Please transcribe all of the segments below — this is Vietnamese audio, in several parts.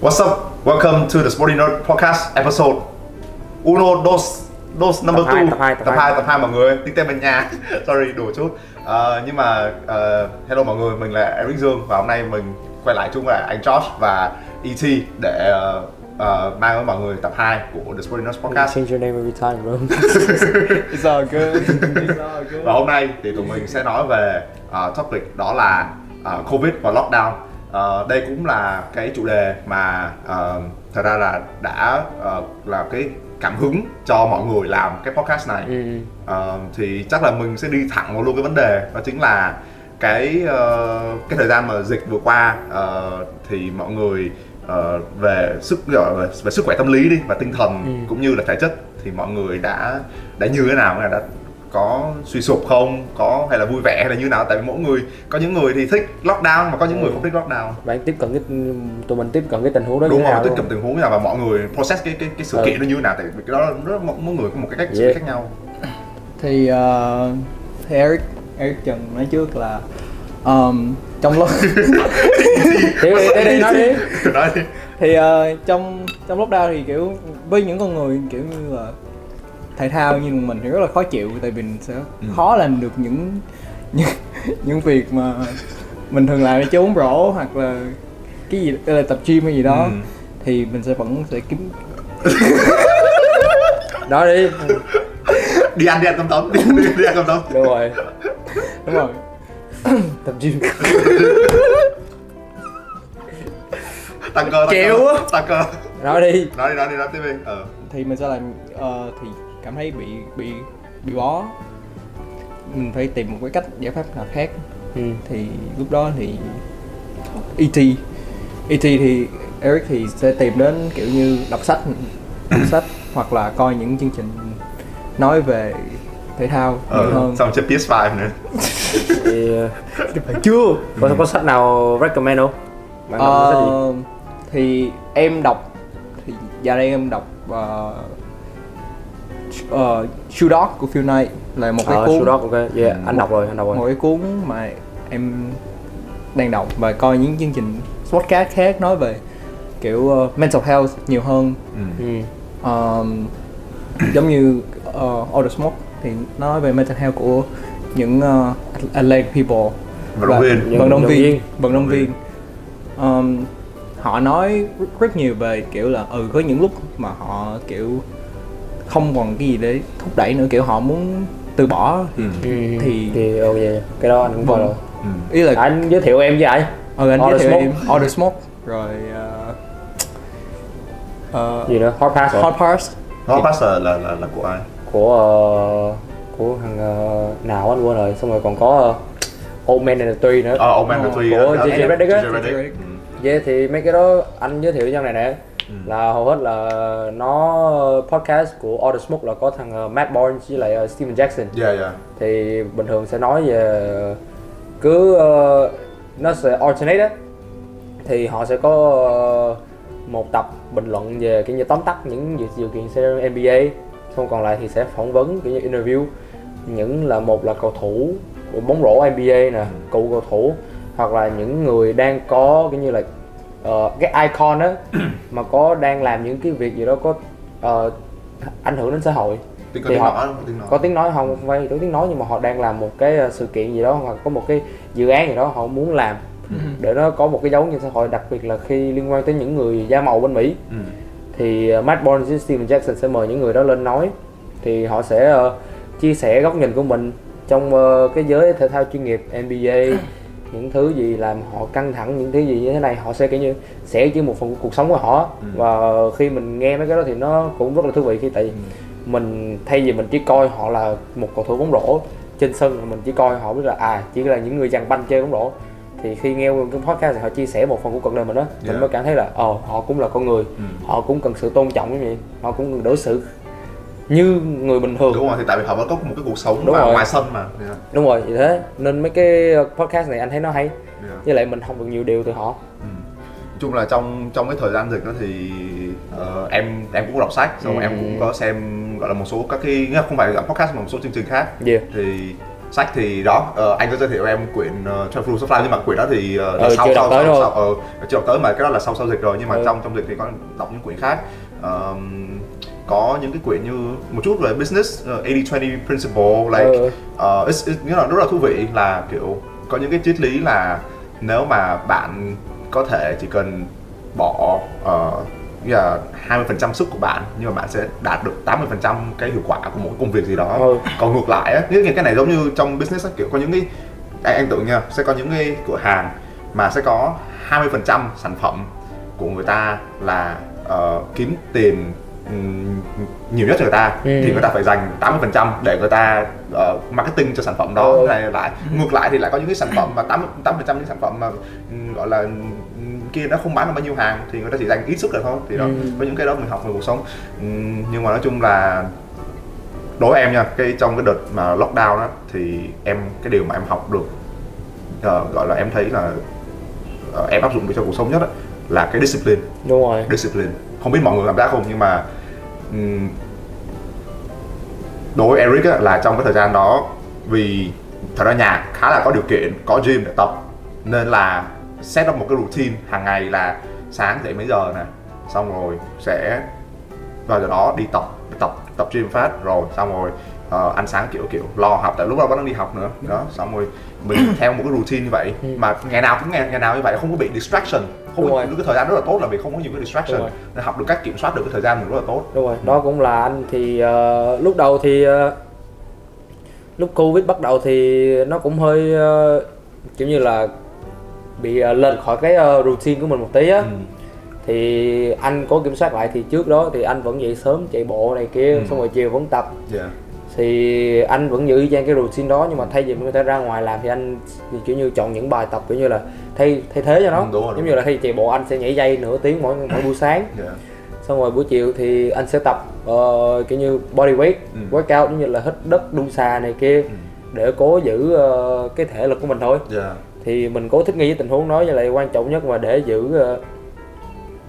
What's up? Welcome to the Sporting Nerd Podcast episode Uno dos dos number Tập hai, two tập hai, tập tập hai. hai tập hai mọi người tiếng tên bên nhà sorry đùa chút Ờ, nhưng mà ờ, hello mọi người mình là Eric Dương và hôm nay mình quay lại chung với anh Josh và ET để ờ, ờ, mang với mọi người tập 2 của The Sporting Nerds Podcast Change your name every time, bro. It's all good. It's all good. và hôm nay thì tụi mình sẽ nói về ờ, topic đó là ờ, Covid và lockdown Ờ, đây cũng là cái chủ đề mà ờ, thật ra là đã ờ, là cái cảm hứng cho mọi người làm cái podcast này Ừ. Ờ, thì chắc là mình sẽ đi thẳng vào luôn cái vấn đề đó chính là cái ờ, cái thời gian mà dịch vừa qua ờ, thì mọi người ờ, về sức gọi là về sức khỏe tâm lý đi và tinh thần Ừ. cũng như là thể chất thì mọi người đã đã như thế nào đã có suy sụp không có hay là vui vẻ hay là như nào tại vì mỗi người có những người thì thích lockdown mà có những người Ừ. không thích lockdown Bạn tiếp cận cái tụi mình tiếp cận cái tình huống đó đúng rồi luôn? cực tình huống như nào và mọi người process cái cái cái sự Ừ. kiện nó như nào tại vì cái đó rất mỗi mỗi người có một cái cách xử lý Yeah. khác nhau Thì, uh, thì Eric, Eric Trần nói trước là um, trong lúc Đi đi đi nói đi. nói đi thì ờ, trong trong lockdown thì kiểu với những con người kiểu như là thể thao như mình thì rất là khó chịu tại vì mình sẽ Ừ. khó làm được những những, những việc mà mình thường làm cho bóng rổ hoặc là cái gì là tập gym hay gì đó Ừ. thì mình sẽ vẫn sẽ kiếm Nói đi. đi ăn đi ăn tấm tấm đi, đi, đi ăn tấm tấm Được rồi. đúng rồi Tập gym. tăng cơ tăng Chịu cơ tăng cơ Nói đi. nói đi nói đi nói tiếp đi ờ thì mình sẽ làm ờ, thì cảm thấy bị bị bị bó. Mình phải tìm một cái cách giải pháp nào khác. Ừ. thì lúc đó thì ET ET thì Eric thì sẽ tìm đến kiểu như đọc sách đọc sách hoặc là coi những chương trình nói về thể thao nhiều ờ hơn. xong chơi PS5 nữa. Thì ờ, phải chưa? Có có sách nào recommend không? Bạn đọc sách gì? Ờ, thì em đọc thì giờ đây em đọc uh, uh, Shoe Dog của Phil Knight là một cái Ờ, cuốn Shoe Dog, ok. Yeah, anh đọc rồi, anh đọc một rồi. cái cuốn mà em đang đọc và coi những chương trình podcast khác nói về kiểu uh, mental health nhiều hơn ừ. Um, giống như uh, All the Smoke thì nói về mental health của những uh, athletic people vận động và- viên vận động viên viên. vận động viên um, họ nói rất, rất nhiều về kiểu là ừ có những lúc mà họ kiểu không còn cái gì để thúc đẩy nữa kiểu họ muốn từ bỏ thì, Ừ. Ừ. Thì- thì ok cái đó anh cũng Vâng. rồi. ừ. ý là Anh giới thiệu em với ai? ừ, anh All giới the thiệu Smoke. em the Smoke rồi uh, uh, Gì nữa? Hot Pass. Hot Parts Hot Pass là, là là là của ai của ờ, của thằng ờ, nào anh quên rồi xong rồi còn có uh, Old Man and the Tree nữa ờ Old Man the Ờ, Tree của. JJ Redick á. Yeah, thì mấy cái đó anh giới thiệu trong này nè Ừ. là hầu hết là nó podcast của All the Smoke là có thằng ờ, Matt Barnes với lại ờ, Steven Jackson. Yeah yeah. Thì bình thường sẽ nói về cứ ờ, nó sẽ alternate á. Thì họ sẽ có ờ, một tập bình luận về kiểu như tóm tắt những dự, dự kiện trong NBA xong còn lại thì sẽ phỏng vấn kiểu như interview. Những là một là cầu thủ của bóng rổ NBA nè cựu cầu thủ hoặc là những người đang có kiểu như là ờ, cái icon á mà có đang làm những cái việc gì đó có ờ, ảnh hưởng đến xã hội. Tiếng có Thì tiếng họ- nói không? tiếng nói. có tiếng nói không? Phải có tiếng nói nhưng mà họ đang làm một cái ờ, sự kiện gì đó hoặc có một cái dự án gì đó họ muốn làm. Để nó có một cái dấu trên xã hội đặc biệt là khi liên quan tới những người da màu bên Mỹ. Ừ. thì ờ, Matt Barnes với Steven Jackson sẽ mời những người đó lên nói. Thì họ sẽ ờ, chia sẻ góc nhìn của mình trong ờ, cái giới thể thao chuyên nghiệp NBA những thứ gì làm họ căng thẳng những thứ gì như thế này họ sẽ kiểu như sẽ chỉ một phần của cuộc sống của họ Ừ. và khi mình nghe mấy cái đó thì nó cũng rất là thú vị khi tại vì mình thay vì mình chỉ coi họ là một cầu thủ bóng rổ trên sân mình chỉ coi họ biết là à chỉ là những người dàn banh chơi bóng rổ thì khi nghe cái podcast thì họ chia sẻ một phần của cuộc đời mình đó Yeah. mình mới cảm thấy là ờ họ cũng là con người Ừ. họ cũng cần sự tôn trọng như vậy họ cũng cần đối xử như người bình thường đúng rồi thì tại vì họ vẫn có một cái cuộc sống Đúng rồi. ngoài sân mà yeah. đúng rồi thế nên mấy cái podcast này anh thấy nó hay Yeah. với lại mình học được nhiều điều từ họ Ừ. Nói chung là trong trong cái thời gian dịch đó thì ờ, em em cũng đọc sách xong Ừ. em cũng có xem gọi là một số các cái là không phải là podcast mà một số chương trình khác yeah. thì sách thì đó ờ, anh có giới thiệu em quyển uh, Travel Rules of Life nhưng mà quyển đó thì uh, Ừ, chưa đọc tới đâu. sau, ờ, chưa đọc tới mà cái đó là sau sau dịch rồi nhưng mà Ừ. trong trong dịch thì có đọc những quyển khác Ờm, có những cái quyển như một chút về business uh, 80-20 principle like Ừ. uh, it's, it's, nghĩa là rất là thú vị là kiểu có những cái triết lý là nếu mà bạn có thể chỉ cần bỏ uh, như là 20% sức của bạn nhưng mà bạn sẽ đạt được 80% cái hiệu quả của mỗi công việc gì đó Ừ. còn ngược lại á là cái này giống như trong business á, kiểu có những cái anh, anh tưởng nha sẽ có những cái cửa hàng mà sẽ có 20% sản phẩm của người ta là ờ, kiếm tiền nhiều nhất cho người ta Ừ. thì người ta phải dành 80% để người ta ờ, marketing cho sản phẩm đó. Ừ. này lại ngược lại thì lại có những cái sản phẩm mà 80 80% những sản phẩm mà gọi là kia nó không bán được bao nhiêu hàng thì người ta chỉ dành ít sức rồi thôi. Thì đó Ừ. có những cái đó mình học về cuộc sống. Nhưng mà nói chung là đối với em nha cái trong cái đợt mà lockdown đó thì em cái điều mà em học được ờ, gọi là em thấy là ờ, em áp dụng được cho cuộc sống nhất á, là cái discipline. Đúng rồi. Discipline. Không biết mọi người làm ra không nhưng mà đối với Eric á, là trong cái thời gian đó vì thật ra nhà khá là có điều kiện có gym để tập nên là set up một cái routine hàng ngày là sáng dậy mấy giờ nè xong rồi sẽ vào giờ đó đi tập tập tập gym phát rồi xong rồi ờ, ăn sáng kiểu kiểu lo học tại lúc đó vẫn đang đi học nữa. Đó xong rồi mình theo một cái routine như vậy. Ừ. mà ngày nào cũng ngày, ngày nào như vậy không có bị distraction. Không Đúng rồi. cái thời gian rất là tốt là vì không có nhiều cái distraction. Nên học được cách kiểm soát được cái thời gian mình rất là tốt. Đúng rồi. Đó cũng là anh thì ờ, lúc đầu thì ờ, lúc covid bắt đầu thì nó cũng hơi ờ, kiểu như là bị ờ, lên khỏi cái ờ, routine của mình một tí á. Ừ. thì anh có kiểm soát lại thì trước đó thì anh vẫn dậy sớm chạy bộ này kia Ừ. xong rồi chiều vẫn tập Yeah. thì anh vẫn giữ y chang cái routine đó nhưng mà thay vì mình có thể ra ngoài làm thì anh thì kiểu như chọn những bài tập kiểu như là thay thay thế cho nó Ừ, đúng rồi, đúng giống như là thay chạy bộ anh sẽ nhảy dây nửa tiếng mỗi mỗi buổi sáng Yeah. xong rồi buổi chiều thì anh sẽ tập ờ, kiểu như body weight Ừ. workout giống như là hít đất đu xà này kia Ừ. để cố giữ ờ, cái thể lực của mình thôi Yeah. thì mình cố thích nghi với tình huống đó với lại quan trọng nhất mà để giữ ờ,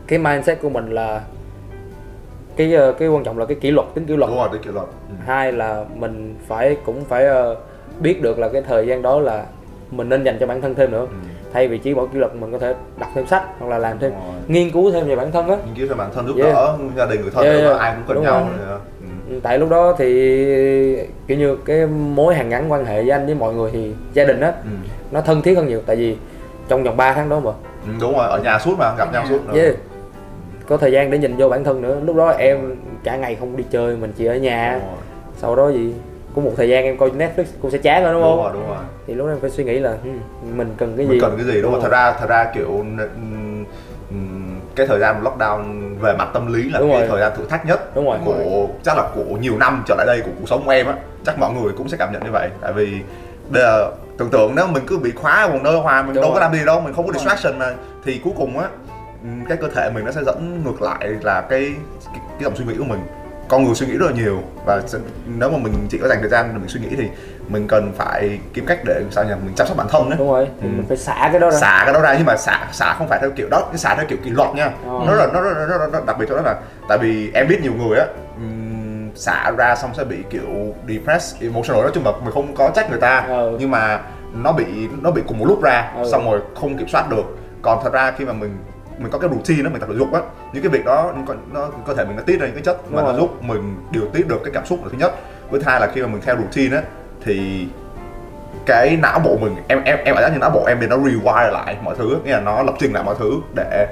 cái mindset của mình là cái ờ, cái quan trọng là cái kỷ luật tính kỷ luật Đúng rồi, cái kỷ luật. Ừ. hai là mình phải cũng phải ờ, biết được là cái thời gian đó là mình nên dành cho bản thân thêm nữa Ừ. thay vì chỉ bỏ kỷ luật mình có thể đọc thêm sách hoặc là làm thêm Đúng rồi. nghiên cứu thêm về bản thân á nghiên cứu cho bản thân giúp Yeah. đỡ gia đình người thân Yeah, yeah. ai cũng cần Đúng nhau rồi. nữa. Ừ. tại lúc đó thì kiểu như cái mối hàn gắn quan hệ với anh với mọi người thì gia đình á Ừ. nó thân thiết hơn nhiều tại vì trong vòng 3 tháng đó mà Ừ, đúng rồi ở nhà suốt mà gặp nhau suốt nữa yeah. Có thời gian để nhìn vô bản thân nữa lúc đó em cả ngày không đi chơi mình chỉ ở nhà đúng rồi sau đó gì có một thời gian em coi Netflix cũng sẽ chán rồi đúng đúng không rồi đúng rồi thì lúc đó em phải suy nghĩ là "Hmm, mình cần cái gì mình cần cái gì đúng không rồi. thật ra thật ra kiểu cái thời gian lockdown về mặt tâm lý là Đúng cái rồi. thời gian thử thách nhất Đúng rồi. của chắc là của nhiều năm trở lại đây của cuộc sống của em á chắc mọi người cũng sẽ cảm nhận như vậy tại vì bây giờ tưởng tượng nếu mình cứ bị khóa ở một nơi hoài mình Đúng đâu có rồi. làm gì đâu mình không có Đúng rồi. distraction mà thì cuối cùng á cái cơ thể mình nó sẽ dẫn ngược lại là cái cái, cái dòng suy nghĩ của mình con người suy nghĩ rất là nhiều và nếu mà mình chỉ có dành thời gian để mình suy nghĩ thì mình cần phải kiếm cách để sao nhỉ mình chăm sóc bản thân đấy đúng rồi thì Ừ. mình phải xả cái đó ra xả cái đó ra nhưng mà xả xả không phải theo kiểu đó xả theo kiểu kỷ luật nha Ờ. nó là nó, nó, nó, nó, nó đặc biệt chỗ đó là tại vì em biết nhiều người á xả ra xong sẽ bị kiểu depressed emotional nói chung là mình không có trách người ta Ừ. nhưng mà nó bị nó bị cùng một lúc ra Ừ. xong rồi không kiểm soát được còn thật ra khi mà mình mình có cái routine đó mình tập thể dục á những cái việc đó nó, nó cơ thể mình nó tiết ra những cái chất mà nó giúp mình điều tiết được cái cảm xúc là thứ nhất với thứ hai là khi mà mình theo routine á thì cái não bộ mình em em em cảm giác như não bộ em thì nó rewire lại mọi thứ nghĩa là nó lập trình lại mọi thứ để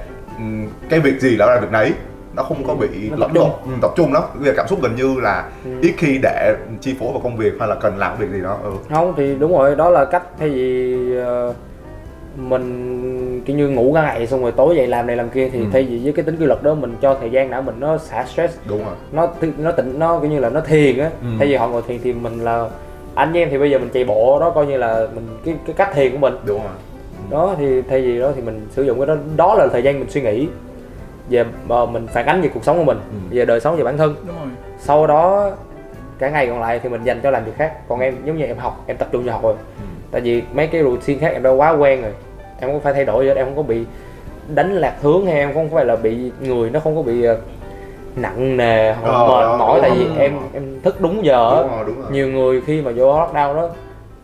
cái việc gì là làm việc nấy nó không có bị Nó tập lẫn trung. lộn ừ, tập trung lắm về cảm xúc gần như là Ừ. ít khi để chi phối vào công việc hay là cần làm việc gì đó ừ. không thì đúng rồi đó là cách thay vì ờ, mình kiểu như ngủ cả ngày xong rồi tối dậy làm này làm kia thì Ừ. thay vì với cái tính kỷ luật đó mình cho thời gian não mình nó xả stress. Đúng rồi. Nó nó tỉnh nó kiểu như là nó thiền á. Ừ. thay vì họ ngồi thiền thì mình là anh với em thì bây giờ mình chạy bộ đó coi như là mình cái cái cách thiền của mình. Đúng rồi. Đó thì thay vì đó thì mình sử dụng cái đó đó là thời gian mình suy nghĩ. Về ờ, mình phản ánh về cuộc sống của mình Ừ. về đời sống về bản thân. Đúng rồi. Sau đó cả ngày còn lại thì mình dành cho làm việc khác. Còn em giống như em học em tập trung vào học rồi. Ừ. tại vì mấy cái routine khác em đã quá quen rồi em không phải thay đổi gì em không có bị đánh lạc hướng hay em không phải là bị người nó không có bị ờ, nặng nề hoặc Ờ, mệt mỏi tại vì em em thức đúng giờ đúng rồi đúng rồi. Nhiều người khi mà vô lockdown đó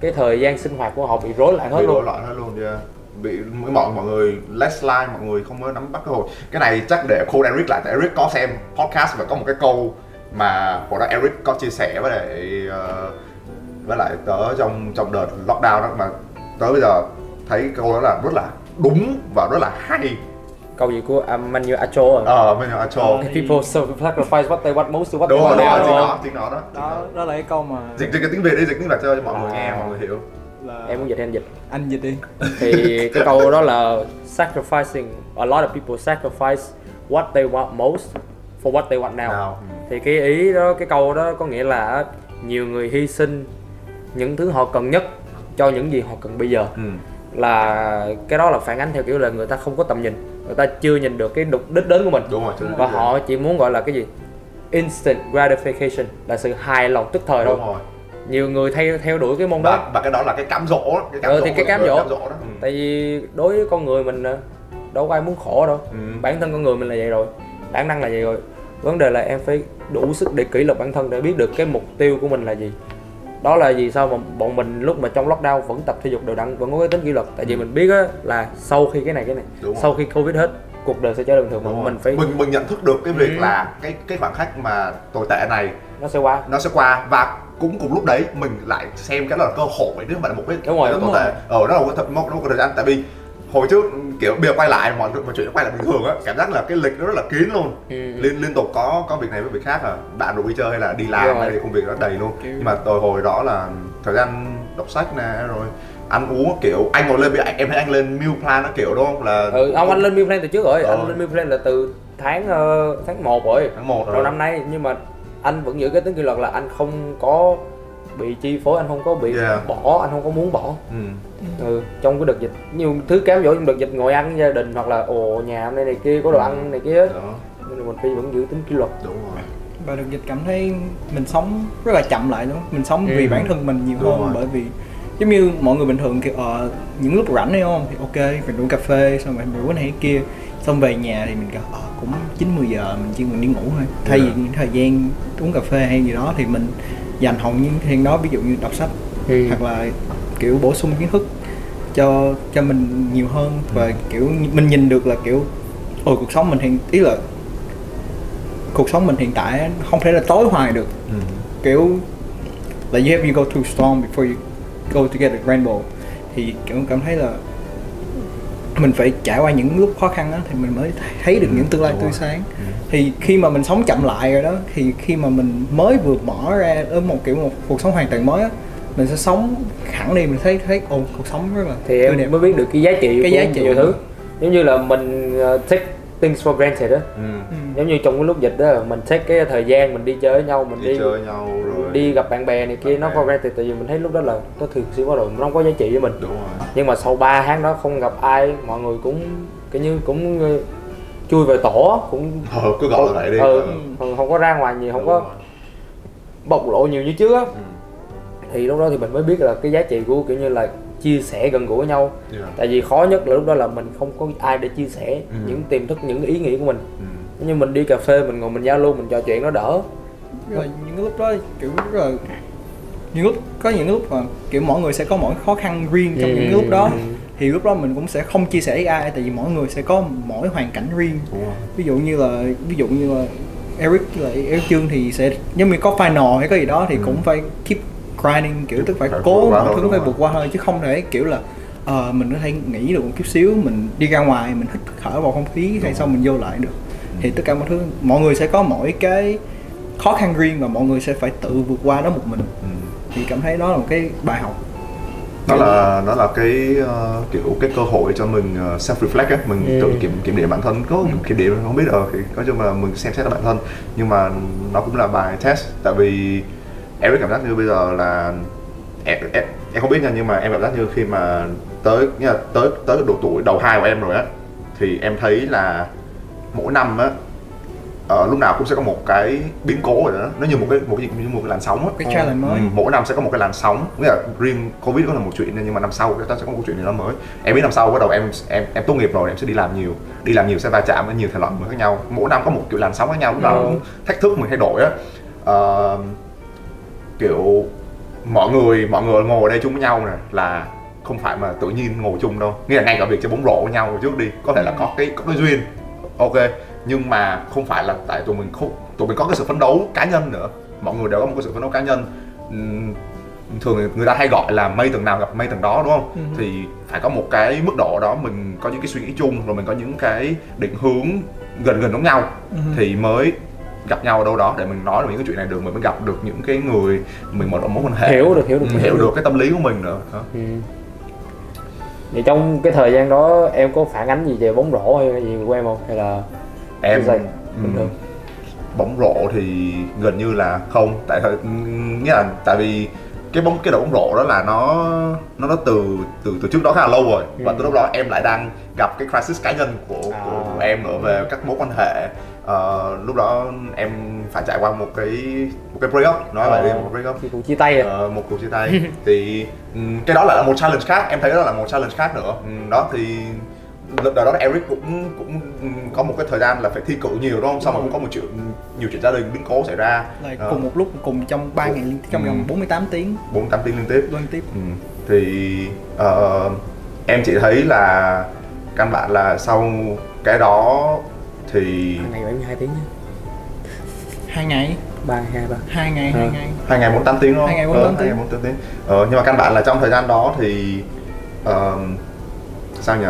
cái thời gian sinh hoạt của họ bị rối loạn hết bị rối luôn loạn hết luôn yeah. bị mọi mọi người less line mọi người không có nắm bắt cơ hội. Cái này chắc để cô Eric lại tại Eric có xem podcast và có một cái câu mà hồi đó Eric có chia sẻ với lại uh, với lại tớ trong trong đợt lockdown đó mà tới bây giờ thấy câu đó là rất là đúng và rất là hay. Câu gì của Emmanuel Acho à? Ờ bên nhà cho people sacrifice what they want most to what đúng they want. đúng rồi now. tiếng đó tiếng đó đó đó đó là cái câu mà dịch dịch cái tiếng việt đi dịch tiếng việt cho mọi người À. nghe mọi người hiểu. Là em muốn dịch hay anh dịch? Anh dịch đi. Thì cái câu đó là sacrificing a lot of people sacrifice what they want most for what they want now. Nào. Thì cái ý đó cái câu đó có nghĩa là nhiều người hy sinh những thứ họ cần nhất cho những gì họ cần bây giờ. Ừ. là cái đó là phản ánh theo kiểu là người ta không có tầm nhìn người ta chưa nhìn được cái đục đích đến của mình. Đúng rồi và họ chỉ muốn gọi là cái gì? Instant gratification là sự hài lòng tức thời đúng thôi rồi. Nhiều người theo theo đuổi cái môn đó. Và, và cái đó là cái cám dỗ cái cám Ừ, dỗ thì cái cám dỗ. cám dỗ đó. Ừ. tại vì đối với con người mình à, đâu có ai muốn khổ đâu. Ừ. bản thân con người mình là vậy rồi. Bản năng là vậy rồi. Vấn đề là em phải đủ sức để kỷ luật bản thân để biết được cái mục tiêu của mình là gì đó là vì sao mà bọn mình lúc mà trong lockdown vẫn tập thể dục đều đặn vẫn có cái tính kỷ luật tại vì mình biết á là sau khi cái này cái này Ừ. Đúng rồi. sau khi covid hết cuộc đời sẽ trở lại bình thường Đúng mà rồi. mình phải mình mình nhận thức được cái việc Ừ. là cái cái khoảng cách mà tồi tệ này nó sẽ qua nó sẽ qua và cũng cùng lúc đấy mình lại xem cái đó là cơ hội không phải là mục đích Đúng rồi, cái đúng tồi tệ ờ đó là một cái thật- một, một cái thời gian tại vì hồi trước kiểu bây giờ quay lại mọi mọi chuyện nó quay lại bình thường á cảm giác là cái lịch nó rất là kín luôn. Ừ. liên liên tục có có việc này với việc khác à bạn đủ đi chơi hay là đi làm rồi. hay là công việc rất đầy luôn. Kiểu- nhưng mà tôi hồi đó là thời gian đọc sách nè rồi ăn uống kiểu. Anh ngồi lên em thấy anh lên meal plan nó kiểu đúng không? Là ừ, ông anh lên meal plan từ trước rồi. Ờ. anh lên meal plan là từ tháng ờ, tháng 1 rồi. Tháng một rồi đầu năm nay nhưng mà anh vẫn giữ cái tính kỷ luật là anh không có bị chi phối anh không có bị Yeah. bỏ anh không có muốn bỏ ừ. ừ, trong cái đợt dịch nhiều thứ cám dỗ trong đợt dịch ngồi ăn gia đình hoặc là ồ nhà hôm nay này kia có đồ ăn này kia đó nên là mình phải vẫn giữ tính kỷ luật đúng rồi và được dịch cảm thấy mình sống rất là chậm lại đúng không? Mình sống Ừ. vì bản thân mình nhiều Đúng hơn rồi. bởi vì giống như mọi người bình thường kiểu ờ, những lúc rảnh hay không thì ok mình uống cà phê xong rồi mình cái này kia xong về nhà thì mình kiểu ờ, cũng chín mười giờ mình chỉ cần đi ngủ thôi thay vì Yeah. những thời gian uống cà phê hay gì đó thì mình dành hầu thời gian đó ví dụ như đọc sách Ừ. hoặc là kiểu bổ sung kiến thức cho cho mình nhiều hơn và kiểu mình nhìn được là kiểu ôi cuộc sống mình hiện ý là cuộc sống mình hiện tại không thể là tối hoài được ừ. kiểu là you have to go through storm before you go to get a rainbow thì kiểu cảm thấy là mình phải trải qua những lúc khó khăn đó thì mình mới thấy được Ừ, những tương lai tươi sáng Ừ. thì khi mà mình sống chậm lại rồi đó thì khi mà mình mới vừa mở ra ở một kiểu một cuộc sống hoàn toàn mới á mình sẽ sống hẳn đi mình thấy thấy ồ cuộc sống rất là thì em mới biết được cái giá trị Cái của giá trị nhiều thứ giống như là mình uh, take things for granted đó Ừ. Ừ. giống như trong cái lúc dịch đó mình take cái thời gian mình đi chơi với nhau mình đi đi chơi nhau rồi đi gặp bạn bè này kia Bạn nó bè. for granted tại vì mình thấy lúc đó là nó thường xuyên bắt đầu nó không có giá trị với mình đúng rồi nhưng mà sau 3 tháng đó không gặp ai mọi người cũng kiểu như cũng ờ, chui về tổ cũng ờ, cứ gọi vậy đi ừ, Ừ. không, không có ra ngoài nhiều không Đúng có rồi. bộc lộ nhiều như trước á Ừ. thì lúc đó thì mình mới biết là cái giá trị của kiểu như là chia sẻ gần gũi với nhau Yeah. tại vì khó nhất là lúc đó là mình không có ai để chia sẻ Ừ. những tiềm thức những ý nghĩ của mình Ừ. Giống như mình đi cà phê mình ngồi mình giao lưu mình trò chuyện nó đỡ rồi những cái lúc đó kiểu rất là những lúc có những lúc mà kiểu mỗi người sẽ có mỗi khó khăn riêng trong Ừ. những lúc đó Ừ. thì lúc đó mình cũng sẽ không chia sẻ với ai tại vì mỗi người sẽ có mỗi hoàn cảnh riêng ví dụ như là ví dụ như là Eric lại Eric Trương thì sẽ giống như có final hay có gì đó thì Ừ. cũng phải keep grinding kiểu tức phải Phải cố mọi thứ phải vượt qua thôi chứ không thể kiểu là ờ, mình có thể nghĩ được một chút xíu mình đi ra ngoài mình hít thở vào không khí hay xong mình vô lại được thì tất cả mọi thứ mọi người sẽ có mỗi cái khó khăn riêng và mọi người sẽ phải tự vượt qua đó một mình. Ừ. thì cảm thấy đó là một cái bài học. Nó là nó là cái ờ, kiểu cái cơ hội cho mình ờ, self reflect á. Mình Ừ. tự kiểm kiểm điểm bản thân. Có kiểm điểm không biết ờ thì nói chung là mình xem xét bản thân. Nhưng mà nó cũng là bài test. Tại vì em cảm giác như bây giờ là em, em, em không biết nha nhưng mà em cảm giác như khi mà tới là tới tới độ tuổi đầu hai của em rồi á thì em thấy là mỗi năm á ờ, lúc nào cũng sẽ có một cái biến cố rồi đó. Nó như một cái một cái như một cái làn sóng á. Cái challenge mới. Ừ, mỗi năm sẽ có một cái làn sóng. Nghĩa là riêng covid đó là một chuyện nhưng mà năm sau chúng ta sẽ có một chuyện gì đó mới. Em biết năm sau bắt đầu em em em tốt nghiệp rồi em sẽ đi làm nhiều. Đi làm nhiều sẽ va chạm với nhiều thể loại người khác nhau. Mỗi năm có một kiểu làn sóng khác nhau. Lúc nào Ừ. cũng thách thức mình thay đổi á. Ờ, kiểu mọi người mọi người ngồi ở đây chung với nhau nè là không phải mà tự nhiên ngồi chung đâu. Nghĩa là ngay cả việc chơi bóng rổ với nhau trước đi có thể là có cái có cái duyên. Ok nhưng mà không phải là tại tụi mình không tụi mình có cái sự phấn đấu cá nhân nữa mọi người đều có một cái sự phấn đấu cá nhân thường người ta hay gọi là mây tầng nào gặp mây tầng đó đúng không Ừ. thì phải có một cái mức độ đó mình có những cái suy nghĩ chung rồi mình có những cái định hướng gần gần giống nhau Ừ. thì mới gặp nhau ở đâu đó để mình nói được những cái chuyện này được mình mới gặp được những cái người mình mở rộng mối quan hệ Hiểu được, hiểu được, Ừ, hiểu hiểu được được. cái tâm lý của mình nữa đó. ừ. Vậy trong cái thời gian đó em có phản ánh gì về bóng rổ hay gì của em không? Hay là em ừm, Bình thường. bóng rổ thì gần như là không tại ừm, nghĩa là tại vì cái bóng cái đội bóng rổ đó là nó nó nó từ từ từ trước đó khá là lâu rồi và Ừ. từ lúc đó em lại đang gặp cái crisis cá nhân của, của, À. của em nữa về các mối quan hệ Ờ, lúc đó em phải trải qua một cái một cái break up nói vậy đi Ờ. một break up khi cuộc chia tay à? Ờ, một cuộc chia tay thì ừm, cái đó lại là một challenge khác em thấy đó là một challenge khác nữa đó thì lúc đó Eric cũng cũng có một cái thời gian là phải thi cử nhiều đúng không xong rồi cũng có một chuyện nhiều chuyện gia đình biến cố xảy ra Là Đó. cùng một lúc cùng trong 3 ngày liên trong Ừ. vòng 48 tiếng bốn tám tiếng liên tiếp liên tiếp Ừm, thì ờ, em chỉ thấy là căn bản là sau cái đó thì Ngày 72 tiếng nhé. hai ngày 3 2 3. hai ngày hai Ờ. ngày hai ngày 48 tiếng đúng không? Hai ngày Ờ, 48 hai ngày 48 tiếng. Ờ, nhưng mà căn bản là trong thời gian đó thì ờ, sao nhỉ?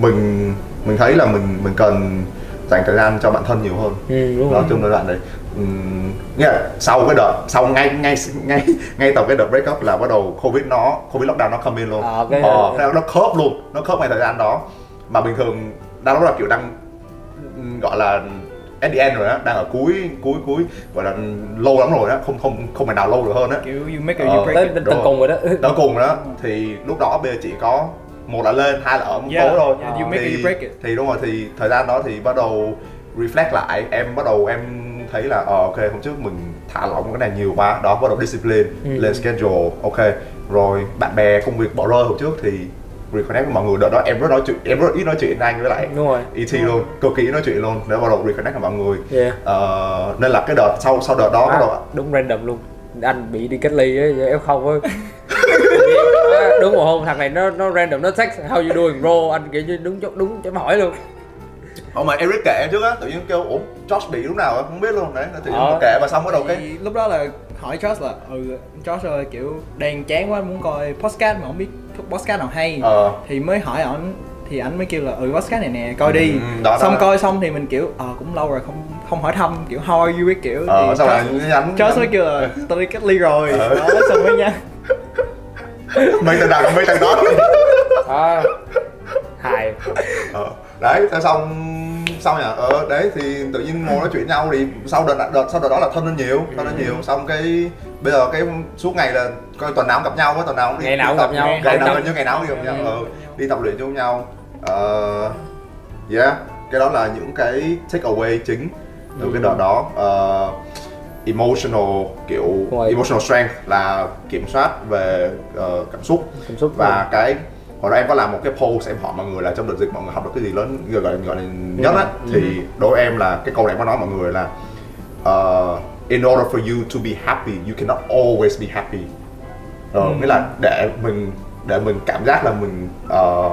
Mình mình thấy là mình mình cần dành thời gian cho bản thân nhiều hơn. Ừ đúng Đó rồi. trong giai đoạn đấy. Ừm, nghĩa là sau cái đợt sau ngay ngay ngay ngay từ cái đợt break up là bắt đầu covid nó covid lockdown nó come in luôn. À, cái- ờ, nó, nó khớp luôn, nó khớp ngay thời gian đó. Mà bình thường đang lúc là kiểu đang gọi là at the end rồi á đang ở cuối cuối cuối gọi là lâu lắm rồi á không không không thể nào lâu được hơn á kiểu you make it Ờ. you break Tới it đến Đúng tận cùng rồi đó. tới cùng rồi đó thì lúc đó bây giờ chỉ có một là lên hai là ở một Yeah, tối thôi yeah, you make it, thì you break it. thì đúng rồi thì thời gian đó thì bắt đầu reflect lại em bắt đầu em thấy là ờ ok hôm trước mình thả lỏng cái này nhiều quá đó bắt đầu discipline Ừ. lên schedule ok rồi bạn bè công việc bỏ rơi hồi trước thì reconnect với mọi người đợt đó em rất nói chuyện em rất ít nói chuyện với anh với lại Đúng rồi. ET luôn cực kỳ nói chuyện luôn để bắt đầu reconnect với mọi người Yeah. Ờ, nên là cái đợt sau sau đợt đó bắt À, đầu đúng random luôn anh bị đi cách ly á em không À, đúng một hôm thằng này nó nó random nó text how you doing bro? Anh kiểu như đúng chỗ- đúng chấm hỏi luôn. Ồ mà Eric kể trước á, tự nhiên kêu ủa Josh bị lúc nào á, không biết luôn đấy, tự nhiên Ờ. nó kể và xong bắt đầu cái lúc đó là hỏi Josh là ừ Josh ơi kiểu đang chán quá muốn coi podcast mà không biết podcast nào hay. Ờ. Thì mới hỏi ảnh thì ảnh mới kêu là ừ podcast này nè coi đi. Ừ, đó, xong đó. coi xong thì mình kiểu ờ cũng lâu rồi không không hỏi thăm kiểu how are you biết kiểu ờ thì xong rồi Josh- nhắn Josh mới kêu là tao đi cách ly rồi. Ờ. đó xong mới nhắn mây tầng nào mây tầng đó. À, hài. Ờ đấy thế xong sau nhỉ? Ờ đấy thì tự nhiên ngồi nói chuyện nhau thì sau đợt đợt sau đợt đó là thân lên nhiều thân lên nhiều. Xong cái bây giờ cái suốt ngày là coi tuần nào cũng gặp nhau á tuần nào cũng đi Ngày nào cũng gặp nhau. ngày nào như ngày nào cũng đi gặp nhau Ừ. ờ, đi tập luyện chung nhau. Ờ yeah cái đó là những cái take away chính từ cái đợt đó. Ờ, emotional kiểu Rồi. emotional strength là kiểm soát về ờ, cảm xúc cảm xúc và cái hồi đó em có làm một cái post em hỏi mọi người là trong đợt dịch mọi người học được cái gì lớn gọi là gọi là nhất á Ừ. thì đối với em là cái câu này em có nói mọi người là uh, in order for you to be happy you cannot always be happy ờ, Ừ. nghĩa là để mình để mình cảm giác là mình ờ,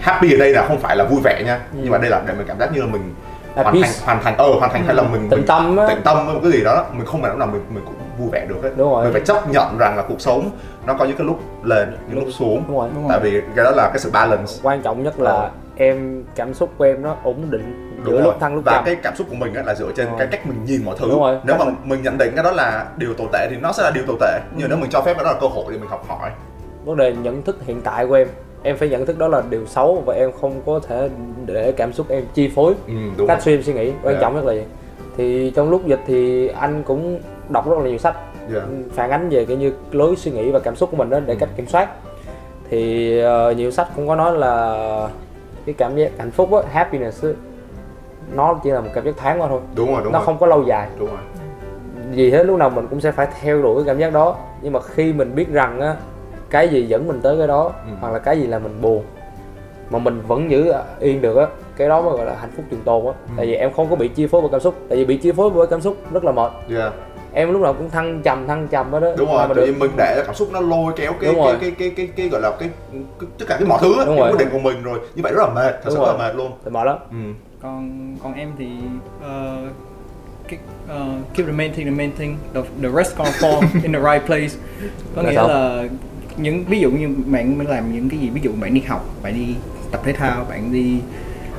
happy ở đây là không phải là vui vẻ nha Ừ. nhưng mà đây là để mình cảm giác như là mình Hoàn thành hoàn thành ờ hoàn thành hay là mình Tĩnh tâm á. tĩnh tâm với một cái gì đó mình không phải lúc nào mình mình cũng vui vẻ được ấy Đúng rồi. mình phải chấp nhận rằng là cuộc sống nó có những cái lúc lên những lúc xuống. Đúng rồi. Đúng tại vì cái đó là cái sự balance. Quan trọng nhất là Ờ. em cảm xúc của em nó ổn định giữa rồi. lúc thăng lúc và trầm cái cảm xúc của mình á là dựa trên cái rồi. cách mình nhìn mọi thứ. Đúng rồi. nếu mà mình nhận định cái đó là điều tồi tệ thì nó sẽ là điều tồi tệ. Nhưng nếu mình cho phép đó là cơ hội để mình học hỏi. Vấn đề nhận thức hiện tại của em em phải nhận thức đó là điều xấu và em không có thể để cảm xúc em chi phối ừ, đúng cách suy em suy nghĩ. Quan Dạ. trọng nhất là gì? Thì trong lúc dịch thì anh cũng đọc rất là nhiều sách Yeah. phản ánh về cái như lối suy nghĩ và cảm xúc của mình đó để Ừ. cách kiểm soát. Thì ờ, nhiều sách cũng có nói là cái cảm giác hạnh phúc á happiness á, nó chỉ là một cảm giác thoáng qua thôi. Đúng rồi đúng nó rồi. không có lâu dài. Đúng rồi. Vì thế lúc nào mình cũng sẽ phải theo đuổi cái cảm giác đó. Nhưng mà khi mình biết rằng á cái gì dẫn mình tới cái đó Ừ. hoặc là cái gì là mình buồn mà mình vẫn giữ yên được á cái đó mới gọi là hạnh phúc trường tồn á. Ừ. tại vì em không có bị chi phối bởi cảm xúc tại vì bị chi phối bởi cảm xúc rất là mệt. Yeah. em lúc nào cũng thăng trầm thăng trầm hết đó đúng rồi mà nhiên mình để cảm xúc nó lôi kéo cái cái, cái, cái cái cái gọi là cái, cái tất cả cái mọi thứ á, quyết định của mình rồi như vậy rất là mệt thật sự rất là mệt luôn. Thì mệt lắm. Ừ. còn còn em thì ờ, cái, ờ, keep the main thing the main thing the, the rest gonna fall in the right place. Có Là nghĩa là những ví dụ như bạn làm những cái gì ví dụ bạn đi học bạn đi tập thể thao bạn đi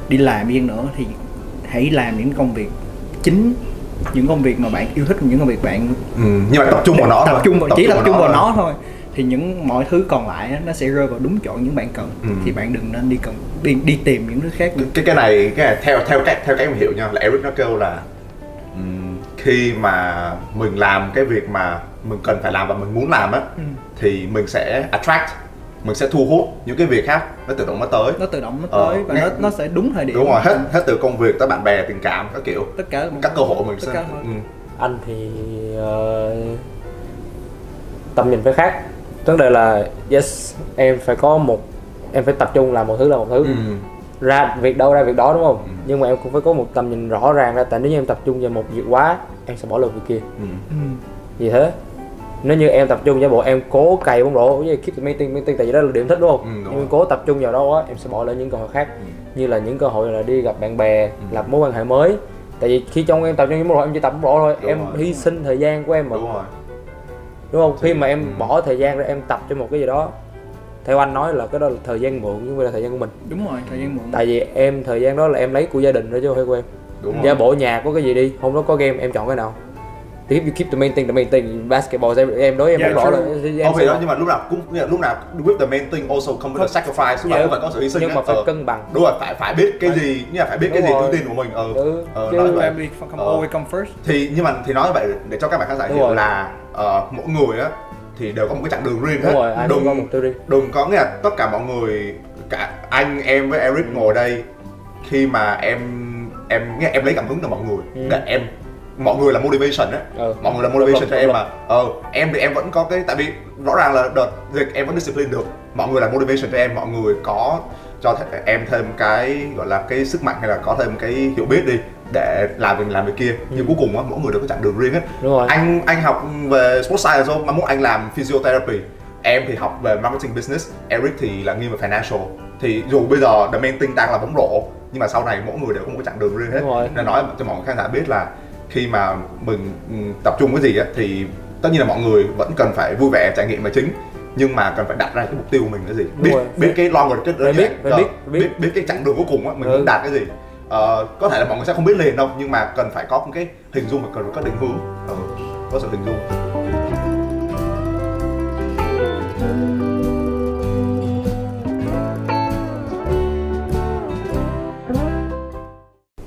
đi làm gì nữa thì hãy làm những công việc chính những công việc mà bạn yêu thích những công việc bạn Ừ. nhưng mà tập trung vào nó tập trung vào chỉ tập trung vào thôi. nó thôi thì những mọi thứ còn lại nó sẽ rơi vào đúng chỗ những bạn cần Ừ. thì bạn đừng nên đi cần đi đi tìm những thứ khác nữa. cái cái này cái này theo theo cách theo cách em hiểu nha là Eric nó kêu là khi mà mình làm cái việc mà mình cần phải làm và mình muốn làm á Ừ. thì mình sẽ attract mình sẽ thu hút những cái việc khác nó tự động nó tới nó tự động nó Ờ, tới và nghe- nó nó sẽ đúng thời điểm đúng rồi hết hết từ công việc tới bạn bè tình cảm các kiểu tất cả các cơ hội mình tất sẽ ừ. anh thì ờ, tầm nhìn phải khác vấn đề là yes em phải có một em phải tập trung làm một thứ là một thứ Ừ. ra việc đâu ra việc đó đúng không Ừ. nhưng mà em cũng phải có một tầm nhìn rõ ràng ra tại nếu như em tập trung vào một việc quá em sẽ bỏ lỡ việc kia Ừ. Ừ. vì thế nếu như em tập trung vào bộ em cố cày bóng rổ với keep the main thing tại vì đó là điểm thích đúng không? Ừ, đúng nhưng cố tập trung vào đó quá em sẽ bỏ lỡ những cơ hội khác. Ừ. như là những cơ hội là đi gặp bạn bè lập mối quan hệ mới. Tại vì khi trong em tập trung với bóng rổ em chỉ tập bóng rổ thôi. Đúng em rồi. hy sinh thời gian của em mà. Đúng rồi. Đúng không? Khi mà em Ừ. bỏ thời gian ra em tập cho một cái gì đó. Theo anh nói là cái đó là thời gian mượn chứ không phải là thời gian của mình. Đúng rồi thời gian muộn. Tại vì em thời gian đó là em lấy của gia đình đó chứ không phải của em. Đúng rồi. giả bộ nhà có cái gì đi hôm đó có game em chọn cái nào thì if you keep the main thing the main thing basketball em em đối em Yeah, true. là em phải đó nhưng mà lúc nào cũng nghĩa là lúc nào with the main thing also come with a sacrifice lúc nào Yeah. cũng phải có sự hy sinh nhưng mà phải Ờ. cân bằng đúng rồi phải phải biết cái gì như là phải biết cái Đúng gì rồi. ưu tiên của mình ờ Ừ, ờ, nói vậy come Ờ. always come first thì nhưng mà thì nói vậy để cho các bạn khán giả hiểu là ờ, mỗi người á thì đều có một cái chặng đường riêng hết rồi đừng có một riêng đừng có nghĩa là tất cả mọi người cả anh em với Eric ngồi đây khi mà em em nghe em lấy cảm hứng từ mọi người Ừ. để em mọi người là motivation á. Ừ. mọi người là motivation cho em mà. Ờ em thì em vẫn có cái tại vì rõ ràng là đợt dịch em vẫn discipline được. Mọi người là motivation cho em mọi người có cho th- em thêm cái gọi là cái sức mạnh hay là có thêm cái hiểu biết đi để làm việc làm việc kia. Nhưng cuối cùng á mỗi người đều có chặng đường riêng hết đúng rồi. Anh anh học về sports science thôi mà muốn anh làm physiotherapy. Em thì học về marketing business Eric thì là nghiêng về financial. Thì dù bây giờ the main thing đang là bóng rổ nhưng mà sau này mỗi người đều có một cái chặng đường riêng hết. Rồi. nên nói cho mọi khán giả biết là khi mà mình ừ, tập trung cái gì á thì tất nhiên là mọi người vẫn cần phải vui vẻ trải nghiệm là chính nhưng mà cần phải đặt ra cái mục tiêu của mình là gì Đúng biết rồi. biết cái longer cái Phải biết, ờ, biết, biết biết. biết cái chặng đường cuối cùng á mình Ừ. muốn đạt cái gì Ờ, có thể là mọi người sẽ không biết liền đâu nhưng mà cần phải có một cái hình dung và cần phải có định hướng ừ, có sự hình dung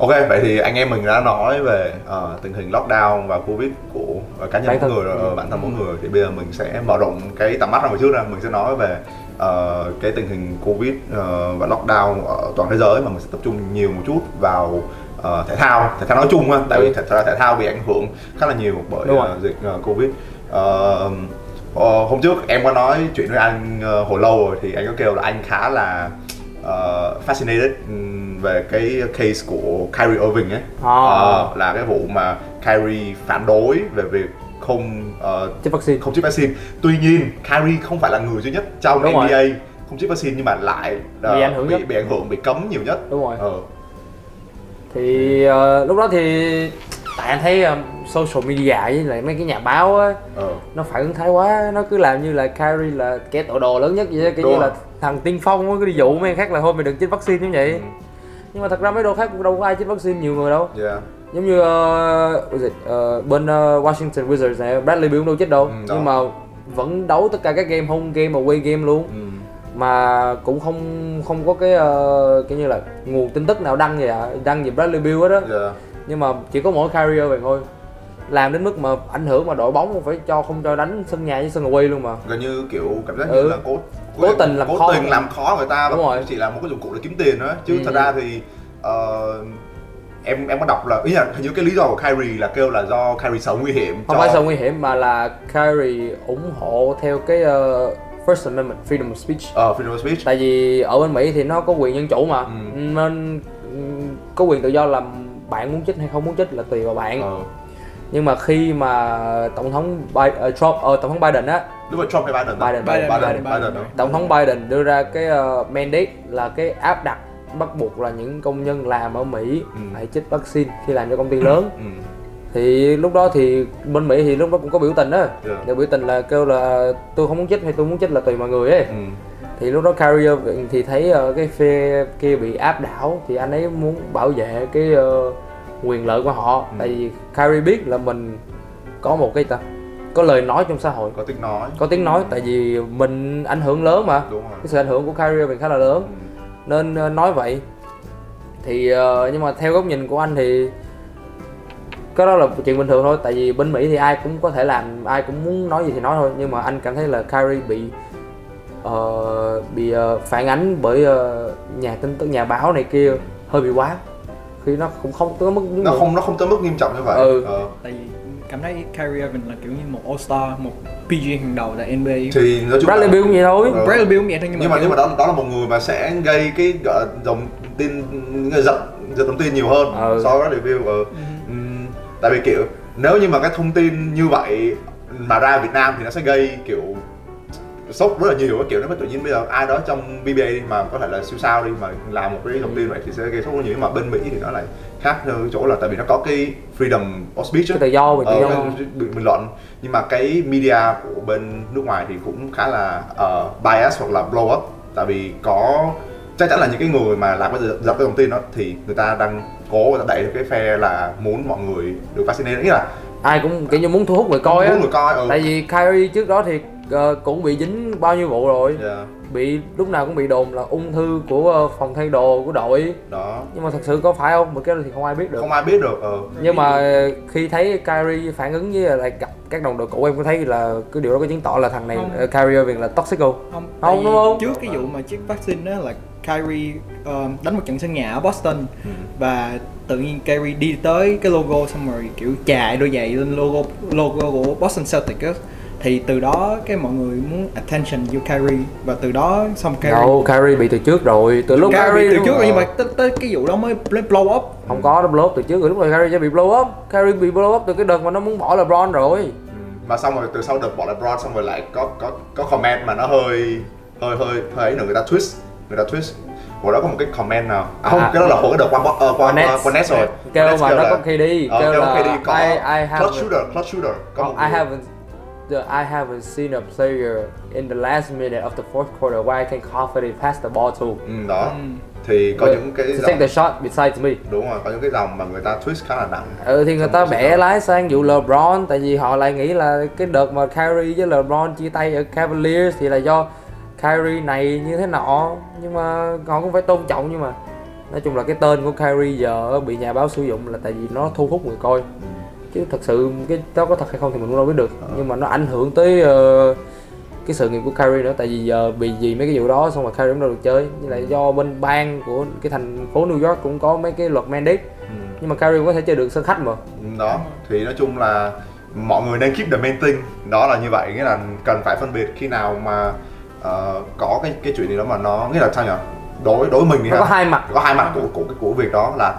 Ok, vậy thì anh em mình đã nói về ờ, tình hình lockdown và Covid của ờ, cá nhân Bản mỗi người, ờ, bản thân mỗi người thì bây giờ mình sẽ mở rộng cái tầm mắt ra một chút ra, mình sẽ nói về ờ, cái tình hình Covid ờ, và lockdown ở toàn thế giới mà mình sẽ tập trung nhiều một chút vào ờ, thể thao, thể thao nói chung ha, tại vì Ừ. thể, thể, thể thao bị ảnh hưởng khá là nhiều bởi rồi. ờ, dịch ờ, Covid. Ờ, ờ, hôm trước em có nói chuyện với anh ờ, hồi lâu rồi thì anh có kêu là anh khá là ờ, fascinated ừm, về cái case của Kyrie Irving ấy À. Ờ, là cái vụ mà Kyrie phản đối về việc không chích vaccine không chích vaccine tuy nhiên Kyrie không phải là người duy nhất trong Đúng rồi. NBA không chích vaccine nhưng mà lại ờ, Bị ảnh hưởng bị, nhất. bị ảnh hưởng bị cấm nhiều nhất đúng rồi ờ, thì ờ, lúc đó thì tại anh thấy ờ, social media với lại mấy cái nhà báo á ờ. nó phản ứng thái quá nó cứ làm như là Kyrie là kẻ tội đồ lớn nhất vậy kiểu Đúng như rồi. là thằng tiên phong á, cứ đi dụ mấy khác là thôi mày đừng chích vaccine như vậy Ừ. nhưng mà thật ra mấy đồ khác cũng đâu có ai chích vaccine nhiều người đâu Yeah. giống như uh, it, ờ, bên ờ, Washington Wizards này Bradley Beal đâu chết đâu Ừ, đó. nhưng mà vẫn đấu tất cả các game home game và away game luôn Ừ. mà cũng không không có cái uh, kiểu như là nguồn tin tức nào đăng gì à đăng gì Bradley Beal hết á Yeah. nhưng mà chỉ có mỗi Kyrie Irving thôi làm đến mức mà ảnh hưởng mà đội bóng phải cho không cho đánh sân nhà với sân away luôn mà gần như kiểu cảm giác Ừ. như là cố tình làm cố khó tình làm khó người ta Đúng rồi. chỉ là một cái dụng cụ để kiếm tiền thôi. Chứ Ừ. thật ra thì ờ, em em có đọc là ý là hình như cái lý do của Kyrie là kêu là do Kyrie sợ nguy hiểm không cho phải sợ nguy hiểm mà là Kyrie ủng hộ theo cái ờ, First Amendment freedom of speech. Ờ freedom of speech. Tại vì ở bên Mỹ thì nó có quyền dân chủ mà. Ừ. nên ừm, có quyền tự do làm bạn muốn chích hay không muốn chích là tùy vào bạn. Ờ, nhưng mà khi mà tổng thống Biden, uh, Trump ờ, tổng thống Biden á Đúng rồi Trump hay Biden? Biden, Biden, Biden, Biden, Biden, đúng. tổng thống Biden đưa ra cái uh, mandate là cái áp đặt bắt buộc là những công nhân làm ở Mỹ Ừ. phải chích vaccine khi làm cho công ty lớn Ừ. thì lúc đó thì bên Mỹ thì lúc đó cũng có biểu tình đó Yeah. Để biểu tình là kêu là tôi không muốn chích hay tôi muốn chích là tùy mọi người ấy Ừ. thì lúc đó Irving thì thấy ờ, cái phe kia bị áp đảo thì anh ấy muốn bảo vệ cái ờ, quyền lợi của họ Ừ. tại vì Kyrie biết là mình có một cái ta có lời nói trong xã hội Có tiếng nói. có tiếng nói tại vì mình ảnh hưởng lớn mà Đúng rồi. cái sự ảnh hưởng của Kyrie Irving khá là lớn Ừ. nên ờ, nói vậy thì ờ, nhưng mà theo góc nhìn của anh thì cái đó là chuyện bình thường thôi tại vì bên Mỹ thì ai cũng có thể làm ai cũng muốn nói gì thì nói thôi nhưng mà anh cảm thấy là Kyrie bị ờ, bị ờ, phản ánh bởi ờ, nhà tin tức nhà báo này kia hơi bị quá khi nó cũng không tới mức Nó người- không nó không tới mức nghiêm trọng như vậy. Ừ. Ờ. tại vì cảm thấy Kyrie Irving là kiểu như một all star một PG hàng đầu tại NBA Thì nói chung Bradley là- Beal cũng vậy thôi Ừ. Bradley Beal cũng vậy thôi nhưng mà, nhưng mà nhưng mà đó đó là một người mà sẽ gây cái gọi dòng tin giật giật thông tin nhiều hơn Ừ. so với review ừ. Ừm, tại vì kiểu nếu như mà cái thông tin như vậy mà ra Việt Nam thì nó sẽ gây kiểu sốc rất là nhiều cái kiểu nó có tự nhiên bây giờ ai đó trong BBA đi mà có thể là siêu sao đi mà làm một cái thông tin vậy thì sẽ gây sốc rất nhiều. Nhưng mà bên Mỹ thì nó lại khác hơn chỗ là tại vì nó có cái freedom of speech cái tự do về tự Ờ, do. bình, luận. Nhưng mà cái media của bên nước ngoài thì cũng khá là ờ, bias hoặc là blow up. Tại vì có chắc chắn là những cái người mà làm cái dập dập cái thông tin đó thì người ta đang cố người ta đẩy cái phe là muốn mọi người được vaccinated nghĩa là ai cũng kiểu như muốn thu hút người coi á. Muốn người coi ừ. tại vì Kyrie trước đó thì ờ, cũng bị dính bao nhiêu vụ rồi. Yeah, bị lúc nào cũng bị đồn là ung thư của ờ, phòng thay đồ của đội. Đó. Nhưng mà thật sự có phải không? Một cái đó thì không ai biết được. Không ai biết được ờ. nhưng mà khi thấy Kyrie phản ứng với lại gặp các đồng đội cũ em có thấy là cái điều đó có chứng tỏ là thằng này Không. uh, Kyrie Irving là toxic không? Không, Không, đúng không? trước cái vụ mà chiếc vaccine đó là Kyrie um, đánh một trận sân nhà ở Boston. Ừ. và tự nhiên Kyrie đi tới cái logo xong rồi kiểu chài đôi giày lên logo logo của Boston Celtics thì từ đó cái mọi người muốn attention vô Kyrie. Và từ đó xong Kyrie đâu Kyrie bị từ trước rồi. Từ lúc Kyrie Kyrie từ trước rồi. nhưng mà tới, tới cái vụ đó mới blow up. Không có nó blow up từ trước. Rồi lúc này Kyrie sẽ bị blow up. Kyrie bị blow up từ cái đợt mà nó muốn bỏ LeBron rồi. Ừ. mà xong rồi từ sau đợt bỏ LeBron xong rồi lại có có có comment mà nó hơi hơi hơi hơi ấy nữa. Người ta twist người ta twist. Hồi đó có một cái comment nào? À, không À. cái đó là hồi cái đợt qua qua qua, Nets. qua, Nets rồi. Kêu mà nó là- có KD Ờ, kêu kêu là KD có I, I have clutch shooter clutch shooter. Có một I haven't the, I haven't seen a player in the last minute of the fourth quarter where I can confidently pass the ball to. ừ, đó Ừ. thì có những cái to dòng take the shot besides me. đúng rồi có những cái dòng mà người ta twist khá là nặng Ừ thì người Trong ta bẻ lái sang vụ LeBron tại vì họ lại nghĩ là cái đợt mà Kyrie với LeBron chia tay ở Cavaliers thì là do Kyrie này như thế nọ nhưng mà họ cũng phải tôn trọng nhưng mà nói chung là cái tên của Kyrie giờ bị nhà báo sử dụng là tại vì nó thu hút người coi chứ thật sự cái đó có thật hay không thì mình cũng đâu biết được. Nhưng mà nó ảnh hưởng tới ờ, cái sự nghiệp của Kyrie nữa tại vì giờ bị gì mấy cái vụ đó xong rồi Kyrie cũng đâu được chơi. Với lại do bên bang của cái thành phố New York cũng có mấy cái luật mandate. Ừ. nhưng mà Kyrie cũng có thể chơi được sân khách mà. Đó. Thì nói chung là mọi người nên keep the main thing. Đó là như vậy nghĩa là cần phải phân biệt khi nào mà ờ, có cái cái chuyện gì đó mà nó nghĩa là sao nhỉ đối đối mình thì nó ha, có hai mặt. Có hai mặt của của cái của việc đó là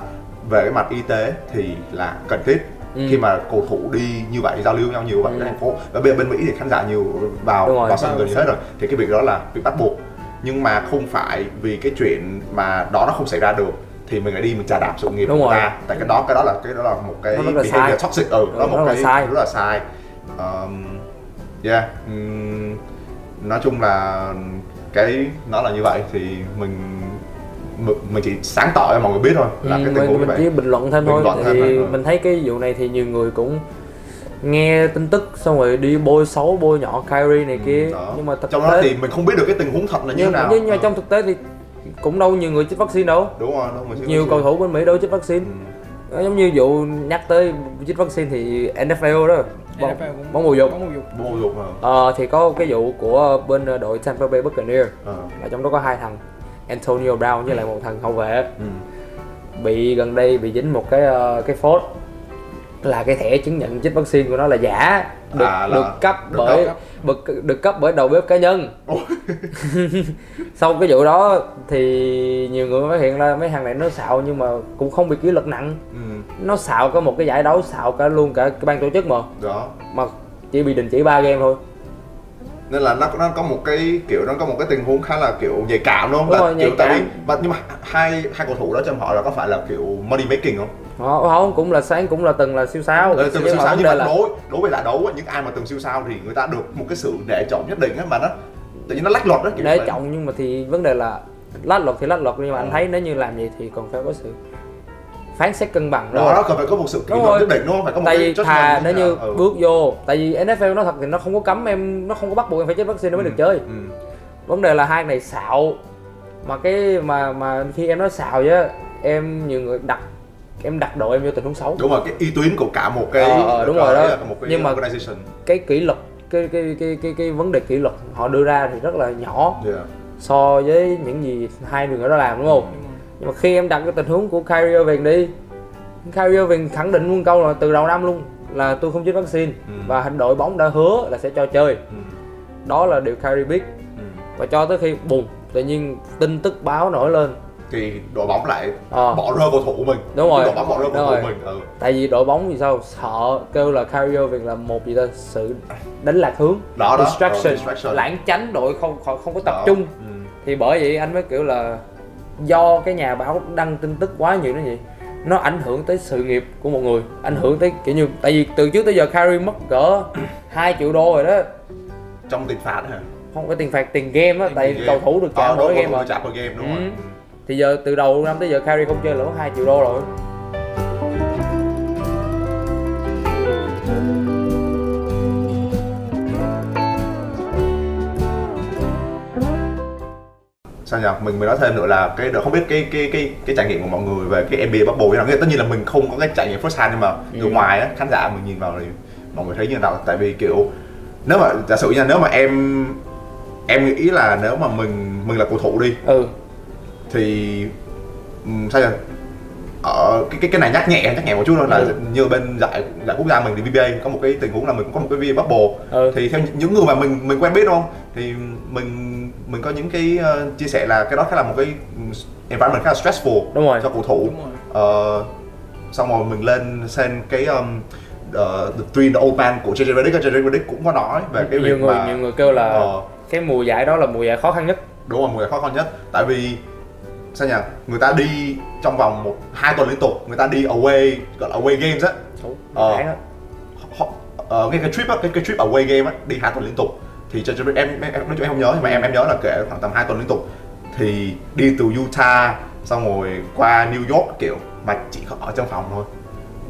về cái mặt y tế thì là cần thiết Ừ. khi mà cầu thủ đi như vậy giao lưu nhau nhiều vậy Ừ. ở thành phố và bây giờ bên mỹ thì khán giả nhiều vào rồi. vào sân gần như hết rồi thì cái việc đó là việc bắt buộc nhưng mà không phải vì cái chuyện mà đó nó không xảy ra được thì mình lại đi mình trà đạp sự nghiệp Đúng của rồi. ta tại cái đó cái đó là cái đó là một cái Nó behavior toxic ừ đó Ừ, một rất là cái sai. rất là sai um, yeah um, nói chung là cái nó là như vậy thì mình mình chỉ sáng tỏ cho mọi người biết thôi là Ừ, cái tình huống mình, mình chỉ bình luận thêm Bình thôi luận thêm thì thôi, ừ. mình thấy cái vụ này thì nhiều người cũng nghe tin tức xong rồi đi bôi xấu bôi nhọ Kyrie này kia. Ừ, nhưng mà thực trong tế đó thì mình không biết được cái tình huống thật là như thế nào. nhưng, nhưng mà Ờ, trong thực tế thì cũng đâu nhiều người chích vaccine đâu. Đúng rồi đúng rồi nhiều cầu thủ bên Mỹ đâu chích vaccine. Ừ. Giống như vụ nhắc tới chích vaccine thì NFL đó bóng, bóng bầu dục. bóng bầu dục. Rồi Ờ, thì có cái vụ của bên đội Tampa Bay Buccaneers. Ờ. là trong đó có hai thằng Antonio Brown với lại một thằng hậu vệ. Ừ. bị gần đây bị dính một cái ờ, cái phốt là cái thẻ chứng nhận chích vaccine của nó là giả được À, là được cấp được bởi cấp. được, được cấp bởi đầu bếp cá nhân. Sau cái vụ đó thì nhiều người phát hiện ra mấy thằng này nó xạo nhưng mà cũng không bị kỷ luật nặng. Ừ, nó xạo có một cái giải đấu xạo cả luôn cả cái ban tổ chức mà. Đó. Mà chỉ bị đình chỉ 3 game thôi nên là nó nó có một cái kiểu nó có một cái tình huống khá là kiểu nhạy cảm đúng không? Đúng Là rồi, kiểu tại vì mà, nhưng mà hai hai cầu thủ đó trong họ là có phải là kiểu money making không? họ không cũng là sáng cũng là từng là siêu sao Ờ, từng nhưng siêu sao nhưng mà là đối đối với giải đấu những ai mà từng siêu sao thì người ta được một cái sự nể trọng nhất định á mà nó tự nhiên nó lách luật đó kiểu để trọng nhưng mà thì vấn đề là lách luật thì lách luật nhưng mà anh Ờ. thấy nếu như làm vậy thì còn phải có sự phán xét cân bằng đúng đó cần phải có một sự Đúng rồi. nhất định đúng không? Phải có một tại cái vì thà như nếu như. Ừ. bước vô tại vì NFL nó thật thì nó không có cấm em nó không có bắt buộc em phải chích vaccine nó mới được chơi Ừ. vấn đề là hai này xạo mà cái mà mà khi em nói xạo chứ em nhiều người đặt em đặt đội em vô tình huống xấu đúng rồi cái uy tín của cả một cái Ờ, ờ, đúng rồi đó. một cái Nhưng mà- cái kỷ luật cái cái cái cái cái vấn đề kỷ luật họ đưa ra thì rất là nhỏ yeah. so với những gì hai người đó làm đúng không nhưng mà khi em đặt cái tình huống của Kyrie Irving đi Kyrie Irving khẳng định luôn câu là từ đầu năm luôn là tôi không chích vaccine Ừ. và đội bóng đã hứa là sẽ cho chơi Ừ. đó là điều Kyrie biết Ừ. và cho tới khi bùng tự nhiên tin tức báo nổi lên thì đội bóng lại Ờ. bỏ rơi cầu thủ của mình Đúng rồi. đội bóng bỏ rơi cầu thủ của mình ừ. tại vì đội bóng thì sao sợ kêu là Kyrie Irving là một gì ta sự đánh lạc hướng đó đó distraction, ờ, distraction. lãng tránh đội không không, không có tập Đó. trung Ừ. thì bởi vậy anh mới kiểu là do cái nhà báo đăng tin tức quá nhiều nó vậy? Nó ảnh hưởng tới sự nghiệp của một người ảnh hưởng tới kiểu như tại vì từ trước tới giờ Kyrie mất cỡ 2 triệu đô rồi đó. Trong tiền phạt hả? Không có tiền phạt tiền game á tại Game. cầu thủ được trả Ờ, mỗi đúng, game mà. game đúng Ừ. rồi. Thì giờ từ đầu năm tới giờ Kyrie không chơi mất 2 triệu đô rồi sao nhỉ mình mới nói thêm nữa là cái không biết cái cái cái cái trải nghiệm của mọi người về cái NBA bubble như nào Nghĩa tất nhiên là mình không có cái trải nghiệm first hand nhưng mà từ Ừ. ngoài á khán giả mình nhìn vào thì mọi người thấy như nào? Tại vì kiểu nếu mà giả sử nha nếu mà em em nghĩ là nếu mà mình mình là cầu thủ đi ừ. thì ừm, sao nhỉ ở cái cái cái này nhắc nhẹ nhắc nhẹ một chút thôi là Ừ. như bên giải giải quốc gia mình thì VBA có một cái tình huống là mình cũng có một cái VBA bubble. Ừ. Thì theo những người mà mình mình quen biết đúng không? Thì mình mình có những cái ờ, chia sẻ là cái đó khá là một cái environment khá là stressful đúng rồi. cho cầu thủ. Đúng rồi. Ờ, xong rồi mình lên xem cái um, uh, the three the old man của JJ Redick JJ Redick cũng có nói về cái nhiều việc người mà nhiều người kêu là ờ, cái mùa giải đó là mùa giải khó khăn nhất. Đúng rồi mùa giải khó khăn nhất. Tại vì sao nhỉ? Người ta đi trong vòng một hai tuần liên tục. Người ta đi away gọi là away games á. Ờ. họ ờ, cái cái trip á cái cái trip away game á đi hai tuần liên tục. Thì cho, cho em em em em không nhớ nhưng mà em em nhớ là kể khoảng tầm hai tuần liên tục. Thì đi từ Utah xong rồi qua New York kiểu mà chỉ có ở trong phòng thôi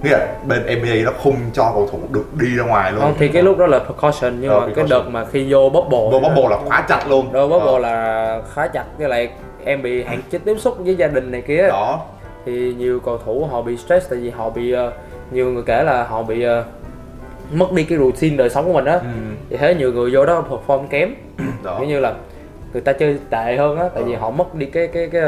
nghĩa là bên NBA nó không cho cầu thủ được đi ra ngoài luôn. Không thì cái lúc đó là precaution nhưng Ờ, mà cái precaution. đợt mà khi vô bubble vô bubble là khóa chặt luôn. Đôi bubble Ờ, là khá chặt với lại em bị hạn chế tiếp xúc với gia đình này kia. Đó. Thì nhiều cầu thủ họ bị stress tại vì họ bị ờ, nhiều người kể là họ bị ờ, mất đi cái routine đời sống của mình á. Ừ, vì thế nhiều người vô đó perform kém. Đó. Kiểu như là người ta chơi tệ hơn á tại vì họ mất đi cái cái cái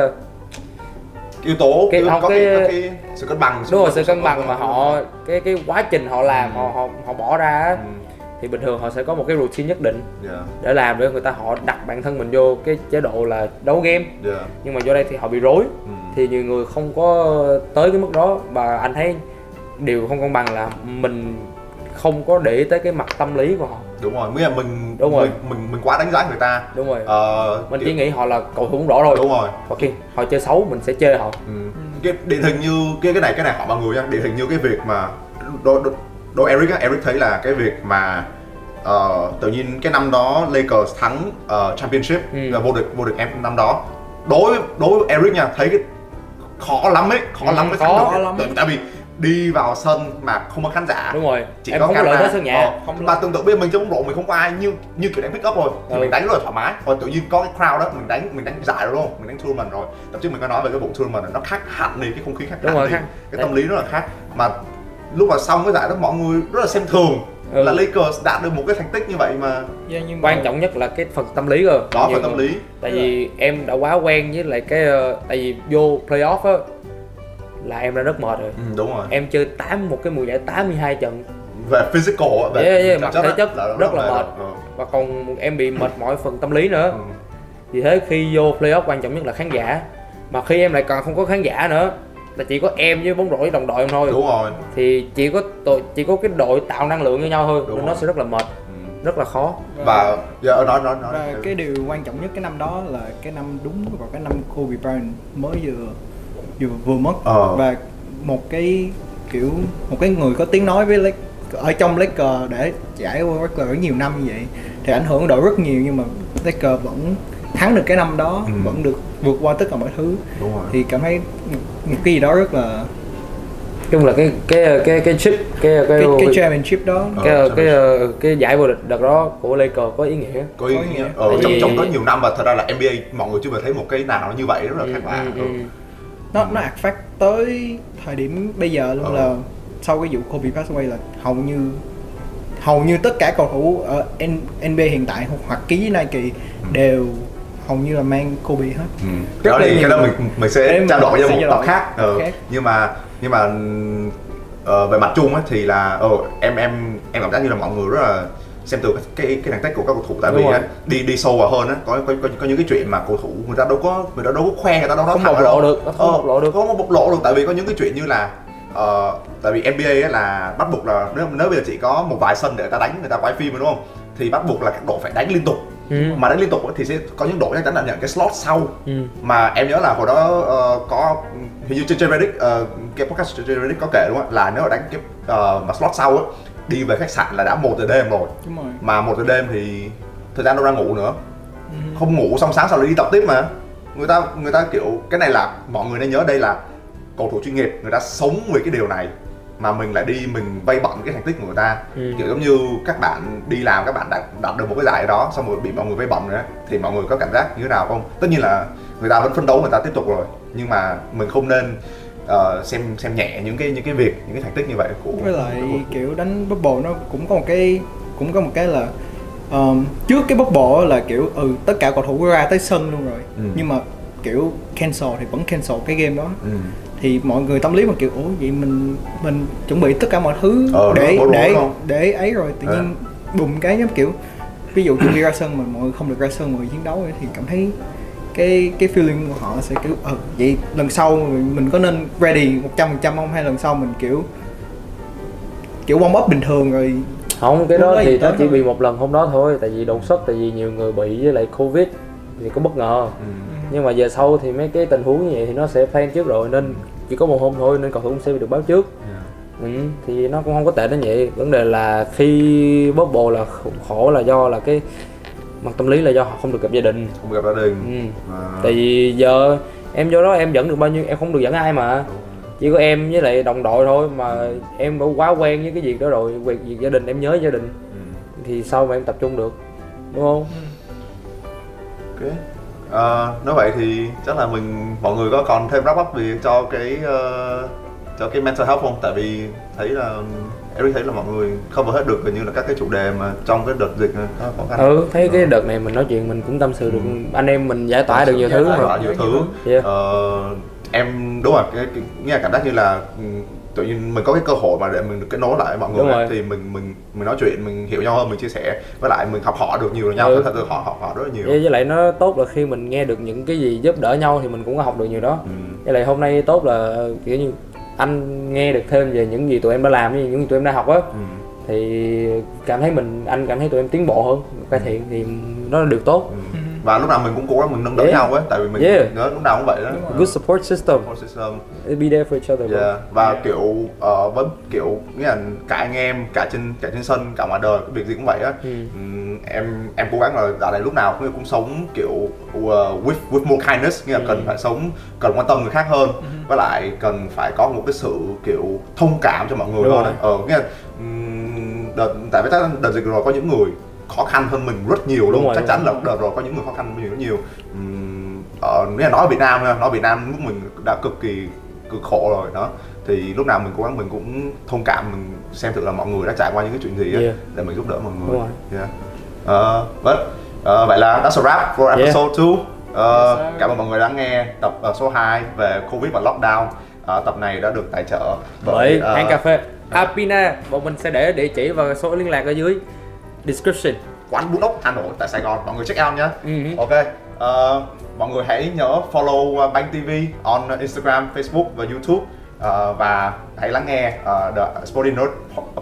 yếu tố Cái- không, có cái, cái- cái sự cân bằng đúng rồi sự cân bằng mà họ cái cái quá trình họ làm Ừ. họ họ họ bỏ ra ừ, thì bình thường họ sẽ có một cái routine nhất định yeah, để làm để người ta họ đặt bản thân mình vô cái chế độ là đấu game. Yeah, nhưng mà vô đây thì họ bị rối. Ừ. thì nhiều người không có tới cái mức đó. Và anh thấy điều không công bằng là mình không có để tới cái mặt tâm lý của họ. Đúng rồi nghĩa là mình Đúng rồi. mình mình, mình quá đánh giá người ta đúng rồi ờ, mình kiểu- chỉ nghĩ họ là cầu thủ bóng rổ rồi đúng rồi khi họ chơi xấu mình sẽ chơi họ Ừ. cái điển hình như cái cái này cái này hỏi mọi người nha điển hình như cái việc mà đôi đôi, đôi Eric á Eric thấy là cái việc mà ờ, tự nhiên cái năm đó Lakers thắng ờ, championship Ừ. là vô địch vô địch em năm đó đối đối với Eric nha thấy cái khó lắm ấy khó Ừ, lắm mới khó thắng được lắm. tại, tại vì đi vào sân mà không có khán giả đúng rồi chỉ em có không có camera. lợi thế sân nhà Ờ, Không mà tưởng tượng bây giờ mình bóng rổ mình không có ai như như kiểu đánh pick up rồi thì Ừ. mình đánh rất là thoải mái rồi tự nhiên có cái crowd đó mình đánh mình đánh giải rồi đúng không mình đánh tournament rồi thậm chí mình có nói về cái vụ tournament này, nó khác hẳn đi cái không khí khác Đúng hẳn rồi, đi. khác. cái tâm lý rất là khác mà lúc mà xong cái giải đó mọi người rất là xem thường Ừ. là Lakers đạt được một cái thành tích như vậy mà Yeah, nhưng mà quan trọng nhất là cái phần tâm lý cơ đó phải tâm lý tại vì em đã quá quen với lại cái ờ, tại vì vô playoff á là em đã rất mệt rồi ừ, đúng rồi em chơi tám một cái mùa giải 82 trận về physical á, về Yeah, yeah, mặt thể chất rất là mệt. Ừ. và còn em bị mệt mỏi phần tâm lý nữa Ừ. vì thế khi vô playoff quan trọng nhất là khán giả mà khi em lại còn không có khán giả nữa là chỉ có em với bóng rổ với đồng đội em thôi đúng rồi thì chỉ có đội chỉ có cái đội tạo năng lượng với nhau thôi Đúng nên nó rồi. sẽ rất là mệt ừ. rất là khó và giờ nói nói nói và cái điều quan trọng nhất cái năm đó là cái năm đúng vào cái năm Kobe Bryant mới vừa vừa vừa mất Ờ. và một cái kiểu một cái người có tiếng nói với Lake, ở trong Lakers để giải qua Lakers rất nhiều năm như vậy thì ảnh hưởng đội rất nhiều nhưng mà Lakers vẫn thắng được cái năm đó Ừ. vẫn được vượt qua tất cả mọi thứ đúng rồi thì cảm thấy một, cái gì đó rất là chung là cái cái cái cái chip cái cái cái, cái cái championship đó Ờ, cái, sao cái, được? cái giải vô địch đợt đó của Lakers có ý nghĩa có ý Có ý nghĩa nghĩa. ờ, trong trong đó nhiều năm và thật ra là NBA mọi người chưa bao thấy một cái nào nó như vậy rất là khác lạ ừ, Ừ. ừ. Nó nó ạt phát tới thời điểm bây giờ luôn Ờ. là sau cái vụ Kobe pass away là hầu như hầu như tất cả cầu thủ ở NBA hiện tại hoặc ký với Nike đều hầu như là mang Kobe hết Ừ. Cái đó là thì cái đó mình mình sẽ trao đổi cho một tập khác ừ. khác. nhưng mà nhưng mà ờ, về mặt chung á thì là ờ, em em em cảm giác như là mọi người rất là xem từ cái cái, thành tích của các cầu thủ tại Đúng vì á, đi đi sâu vào hơn á có, có có có những cái chuyện mà cầu thủ người ta đâu có người ta đâu có khoe người ta đâu có Không thẳng bộc lộ đâu. được, nó không Ờ, bộc lộ được. không bộc lộ được tại vì có những cái chuyện như là ờ, tại vì NBA á là bắt buộc là nếu nếu bây giờ chỉ có một vài sân để người ta đánh người ta quay phim rồi đúng không thì bắt buộc là các đội phải đánh liên tục Ừ. mà đánh liên tục á thì sẽ có những đội chắc chắn là nhận cái slot sau Ừ. mà em nhớ là hồi đó ờ, có hình như trên trên Reddit ờ, cái podcast trên Reddit có kể đúng không ạ là nếu mà đánh cái ờ, mà slot sau á đi về khách sạn là đã một giờ đêm rồi. Đúng rồi. Mà một giờ đêm thì thời gian đâu ra ngủ nữa. Ừ. không ngủ xong sáng sau lại đi tập tiếp mà. Người ta người ta kiểu cái này là mọi người nên nhớ đây là cầu thủ chuyên nghiệp người ta sống với cái điều này mà mình lại đi mình vay bận cái thành tích của người ta. Ừ. kiểu giống như các bạn đi làm các bạn đạt, đạt được một cái giải đó xong rồi bị mọi người vay bận nữa thì mọi người có cảm giác như thế nào không? Tất nhiên là người ta vẫn phấn đấu người ta tiếp tục rồi. Nhưng mà mình không nên ờ, xem xem nhẹ những cái những cái việc những cái thành tích như vậy của với lại của kiểu đánh bubble nó cũng có một cái cũng có một cái là um, trước cái bubble là kiểu ừ tất cả cầu thủ ra tới sân luôn rồi Ừ. nhưng mà kiểu cancel thì vẫn cancel cái game đó ừ. thì mọi người tâm lý mà kiểu ủa vậy mình mình chuẩn bị tất cả mọi thứ Ờ, để rối để không? để ấy rồi tự Ờ. nhiên bùng cái giống kiểu ví dụ chuẩn bị ra sân mà mọi người không được ra sân mọi người chiến đấu ấy, thì cảm thấy cái cái feeling của họ sẽ kiểu ờ vậy lần sau mình có nên ready 100% không hay lần sau mình kiểu kiểu warm up bình thường rồi không cái đó thì nó chỉ thôi. bị một lần hôm đó thôi tại vì đột xuất tại vì nhiều người bị với lại covid thì có bất ngờ Ừ. nhưng mà về sau thì mấy cái tình huống như vậy thì nó sẽ plan trước rồi nên chỉ có một hôm thôi nên cầu thủ cũng sẽ được báo trước Yeah. ừ, thì nó cũng không có tệ đến vậy vấn đề là khi bubble là khổ- khổ là do là cái mặt tâm lý là do họ không được gặp gia đình không gặp gia đình ừ. Và- tại vì giờ em vô đó em dẫn được bao nhiêu em không được dẫn ai mà chỉ có em với lại đồng đội thôi mà em đã quá quen với cái việc đó rồi việc, việc gia đình em nhớ gia đình Ừ. thì sao mà em tập trung được đúng không Ok. Ờ, nói vậy thì chắc là mình mọi người có còn thêm wrap up gì cho cái ờ, cho cái mental health không? Tại vì thấy là Eric thấy là mọi người cover hết được gần như là các cái chủ đề mà trong cái đợt dịch này khó khăn. ừ thấy cái đợt này mình nói chuyện mình cũng tâm sự được anh em mình giải tỏa được nhiều thứ Giải tỏa nhiều thứ. Yeah. Ờ, em đúng rồi, cái, cái là cảm giác như là ừ, tự nhiên mình có cái cơ hội mà để mình được kết nối lại mọi người rồi. thì mình mình mình nói chuyện mình hiểu nhau hơn mình chia sẻ với lại mình học hỏi được nhiều nhau Ừ. thật sự họ học hỏi rất là nhiều với với lại nó tốt là khi mình nghe được những cái gì giúp đỡ nhau thì mình cũng học được nhiều đó ừ. với lại hôm nay tốt là kiểu như anh nghe được thêm về những gì tụi em đã làm với những gì tụi em đã học á Ừ. thì cảm thấy mình anh cảm thấy tụi em tiến bộ hơn cải thiện thì nó là điều tốt Ừ. và lúc nào mình cũng cố gắng mình nâng đỡ Yeah. nhau ấy tại vì mình Yeah. nhớ lúc nào cũng vậy đó good support system Support system. be there for each other. Yeah. và Yeah. kiểu ờ, với kiểu nghĩa là cả anh em cả trên cả trên sân cả ngoài đời cái việc gì cũng vậy á Ừ. Em em cố gắng là dạo này lúc nào cũng cũng sống kiểu uh, with with more kindness nghĩa là Ừ. cần phải sống cần quan tâm người khác hơn với lại cần phải có một cái sự kiểu thông cảm cho mọi người Đúng hơn ờ nghĩa là đợt tại vì đợt dịch rồi có những người khó khăn hơn mình rất nhiều Đúng luôn rồi, chắc đúng chắn là rồi. đợt rồi có những người khó khăn hơn mình rất nhiều. Ừm, ờ, nếu là nói ở Việt Nam nha, nói ở Việt Nam lúc mình đã cực kỳ cực khổ rồi đó. Thì lúc nào mình cố gắng mình cũng thông cảm mình xem thử là mọi người đã trải qua những cái chuyện gì á Yeah. để mình giúp đỡ mọi người. Yeah. Ờ, vậy là that's a wrap for episode 2 Ờ, Yes, sir. cảm ơn mọi người đã nghe tập ờ, số 2 về Covid và lockdown. Ờ, tập này đã được tài trợ bởi ờ, hãng cà phê. Apina bọn mình sẽ để địa chỉ và số liên lạc ở dưới description. Quán bún ốc Hà Nội tại Sài Gòn. Mọi người check out nhé. Ừ. ok. Ờ, mọi người hãy nhớ follow uh, Banh TV on Instagram Facebook và YouTube. Ờ, và hãy lắng nghe uh, the Sporty Note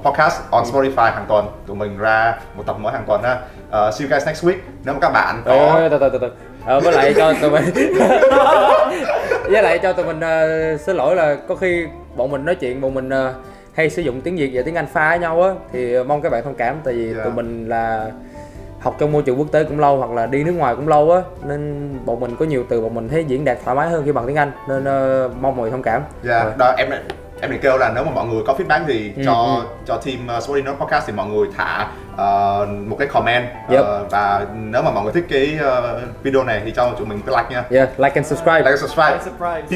podcast on Ừ. Spotify hàng tuần. Tụi mình ra một tập mới hàng tuần ha. Ờ, see you guys next week. Nếu mà các bạn có từ từ từ từ. Ờ, với lại cho tụi mình với lại cho tụi mình ờ, xin lỗi là có khi bọn mình nói chuyện bọn mình ờ, hay sử dụng tiếng việt và tiếng anh pha với nhau á thì mong các bạn thông cảm tại vì Dạ. tụi mình là học trong môi trường quốc tế cũng lâu hoặc là đi nước ngoài cũng lâu á nên bọn mình có nhiều từ bọn mình thấy diễn đạt thoải mái hơn khi bằng tiếng anh nên ờ, mong mọi người thông cảm Dạ, đó em em định kêu là nếu mà mọi người có feedback gì Ừ, cho ừ. cho team uh, Sporty Note podcast thì mọi người thả ờ, một cái comment Yep. Ờ, và nếu mà mọi người thích cái ờ, video này thì cho tụi mình cái like nha. yeah like and subscribe Like and subscribe. surprise